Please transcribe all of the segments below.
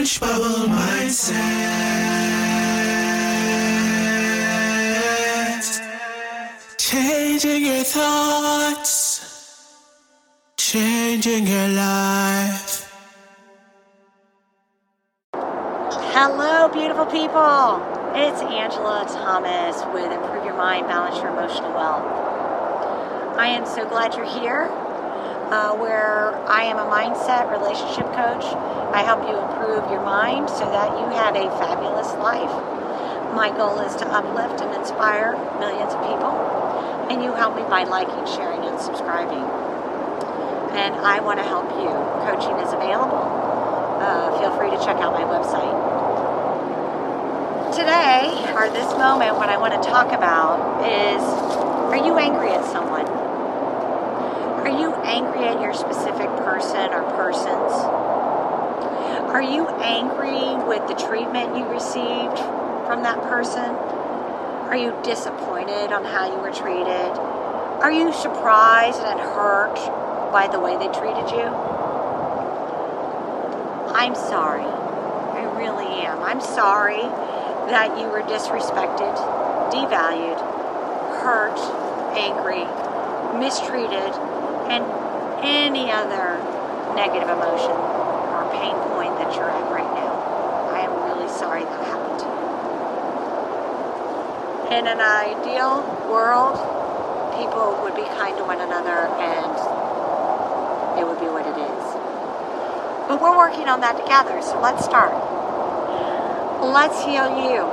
Church Bubble Mindset. Changing your thoughts, changing your life. Hello, beautiful people. It's Angela Thomas with Improve Your Mind, Balance Your Emotional Wealth. I am so glad you're here, uh, where I am a mindset relationship coach. I help you improve your mind so that you have a fabulous life. My goal is to uplift and inspire millions of people, and you help me by liking, sharing, and subscribing. And I want to help you. Coaching is available. Uh, feel free to check out my website today, or this moment, what I want to talk about is are you angry at someone? Angry at your specific person or persons? Are you angry with the treatment you received from that person? Are you disappointed on how you were treated? Are you surprised and hurt by the way they treated you? I'm sorry. I really am. I'm sorry that you were disrespected, devalued, hurt, angry, mistreated, and any other negative emotion or pain point that you're at right now. I am really sorry that happened to you. In an ideal world, people would be kind to one another and it would be what it is. But we're working on that together, so let's start. Let's heal you.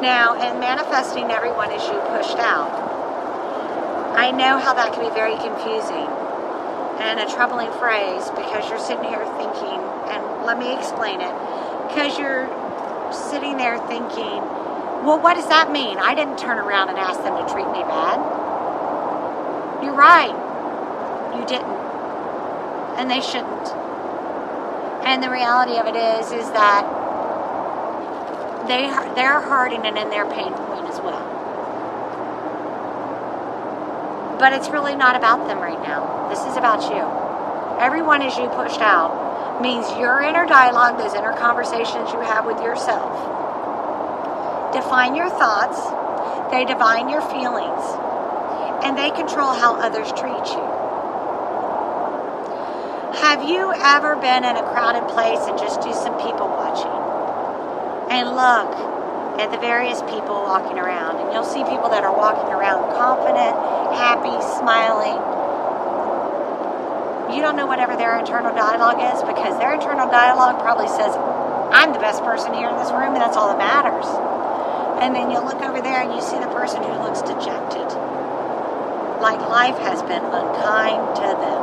Now, in manifesting everyone is you pushed out, I know how that can be very confusing and a troubling phrase because you're sitting here thinking, and let me explain it, because you're sitting there thinking, well, what does that mean? I didn't turn around and ask them to treat me bad. You're right. You didn't. And they shouldn't. And the reality of it is, is that they they're hurting and in their pain point as well. But it's really not about them right now. This is about you. Everyone as you pushed out means your inner dialogue, those inner conversations you have with yourself, define your thoughts, they define your feelings, and they control how others treat you. Have you ever been in a crowded place and just do some people watching? And look at the various people walking around, and you'll see people that are walking around confident, happy, smiling. You don't know whatever their internal dialogue is because their internal dialogue probably says, I'm the best person here in this room, and that's all that matters. And then you look over there and you see the person who looks dejected, like life has been unkind to them.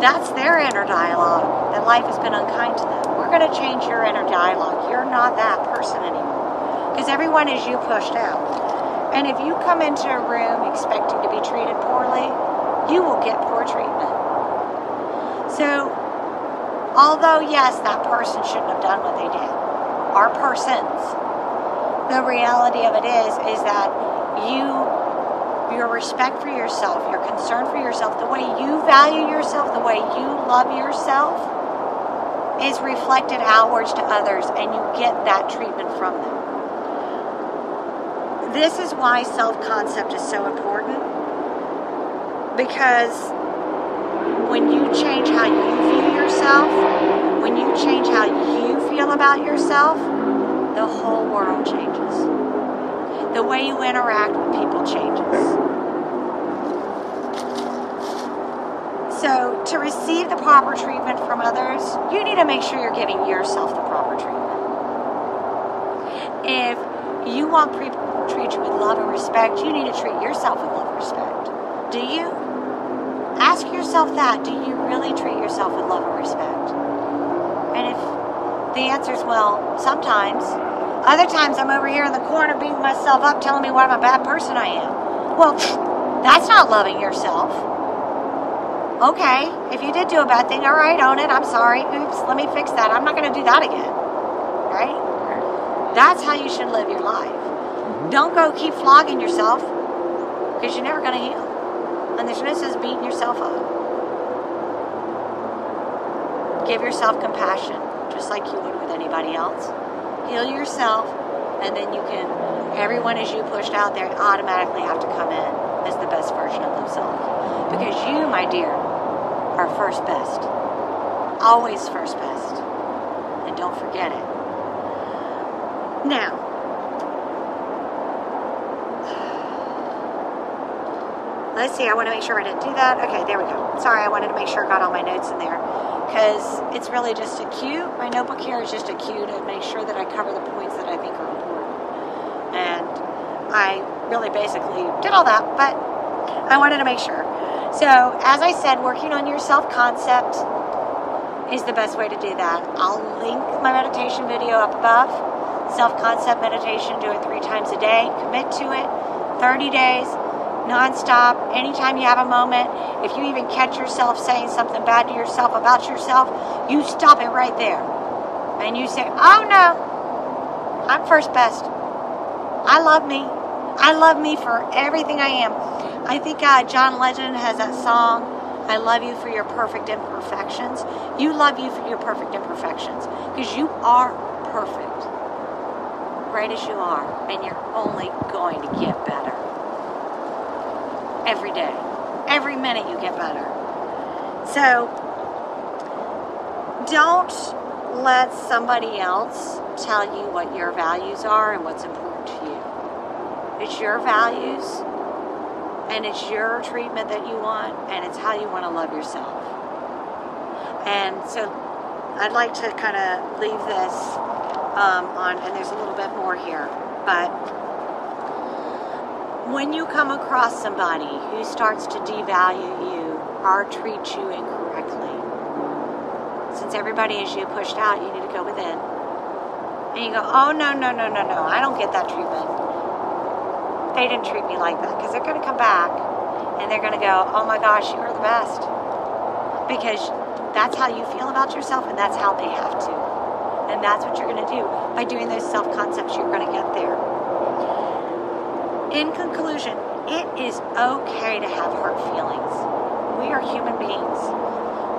That's their inner dialogue, that life has been unkind to them. Going to change your inner dialogue. You're not that person anymore. Because everyone is you pushed out. And if you come into a room expecting to be treated poorly, you will get poor treatment. So, although, yes, that person shouldn't have done what they did, our persons, the reality of it is, is that you your respect for yourself, your concern for yourself, the way you value yourself, the way you love yourself is reflected outwards to others, and you get that treatment from them. This is why self concept is so important because when you change how you view yourself, when you change how you feel about yourself, the whole world changes the way you interact with people changes. So, to receive the proper treatment from others, you need to make sure you're giving yourself the proper treatment. If you want people to treat you with love and respect, you need to treat yourself with love and respect. Do you? Ask yourself that. Do you really treat yourself with love and respect? And if the answer is well, sometimes, other times I'm over here in the corner beating myself up, telling me what a bad person I am. Well, that's not loving yourself. Okay, if you did do a bad thing, all right, own it. I'm sorry. Oops, let me fix that. I'm not going to do that again. Right? That's how you should live your life. Mm-hmm. Don't go keep flogging yourself because you're never going to heal. And there's no sense beating yourself up. Give yourself compassion, just like you would with anybody else. Heal yourself, and then you can, everyone as you pushed out there automatically have to come in as the best version of themselves. Because you, my dear, are first best. Always first best. And don't forget it. Now, let's see, I want to make sure I didn't do that. Okay, there we go. Sorry, I wanted to make sure I got all my notes in there because it's really just a cue. My notebook here is just a cue to make sure that I cover the points that I think are important. And I really basically did all that, but I wanted to make sure. So, as I said, working on your self concept is the best way to do that. I'll link my meditation video up above. Self concept meditation, do it three times a day. Commit to it. 30 days, nonstop. Anytime you have a moment, if you even catch yourself saying something bad to yourself about yourself, you stop it right there. And you say, Oh no, I'm first best. I love me. I love me for everything I am. I think uh, John Legend has that song, I love you for your perfect imperfections. You love you for your perfect imperfections because you are perfect, right as you are, and you're only going to get better. Every day, every minute you get better. So don't let somebody else tell you what your values are and what's important to you. It's your values and it's your treatment that you want and it's how you want to love yourself. And so I'd like to kind of leave this um, on, and there's a little bit more here, but when you come across somebody who starts to devalue you or treat you incorrectly, since everybody is you pushed out, you need to go within. And you go, oh, no, no, no, no, no, I don't get that treatment. They didn't treat me like that because they're going to come back and they're going to go, oh my gosh, you are the best. Because that's how you feel about yourself and that's how they have to. And that's what you're going to do. By doing those self concepts, you're going to get there. In conclusion, it is okay to have hurt feelings. We are human beings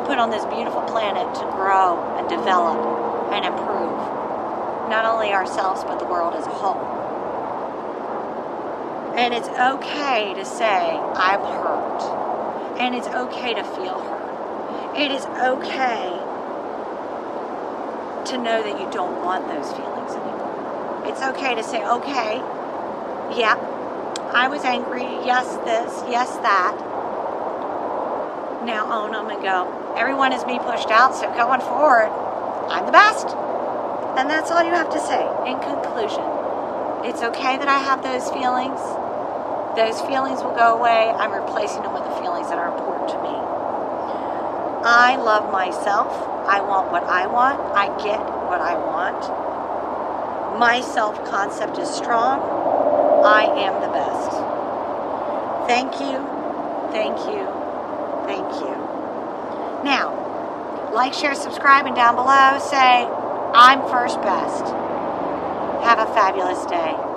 put on this beautiful planet to grow and develop and improve not only ourselves but the world as a whole. And it's okay to say, I'm hurt. And it's okay to feel hurt. It is okay to know that you don't want those feelings anymore. It's okay to say, okay, yeah, I was angry, yes, this, yes, that. Now own them and go, everyone is me pushed out, so going forward, I'm the best. And that's all you have to say. In conclusion, it's okay that I have those feelings. Those feelings will go away. I'm replacing them with the feelings that are important to me. I love myself. I want what I want. I get what I want. My self concept is strong. I am the best. Thank you. Thank you. Thank you. Now, like, share, subscribe, and down below say, I'm first best. Have a fabulous day.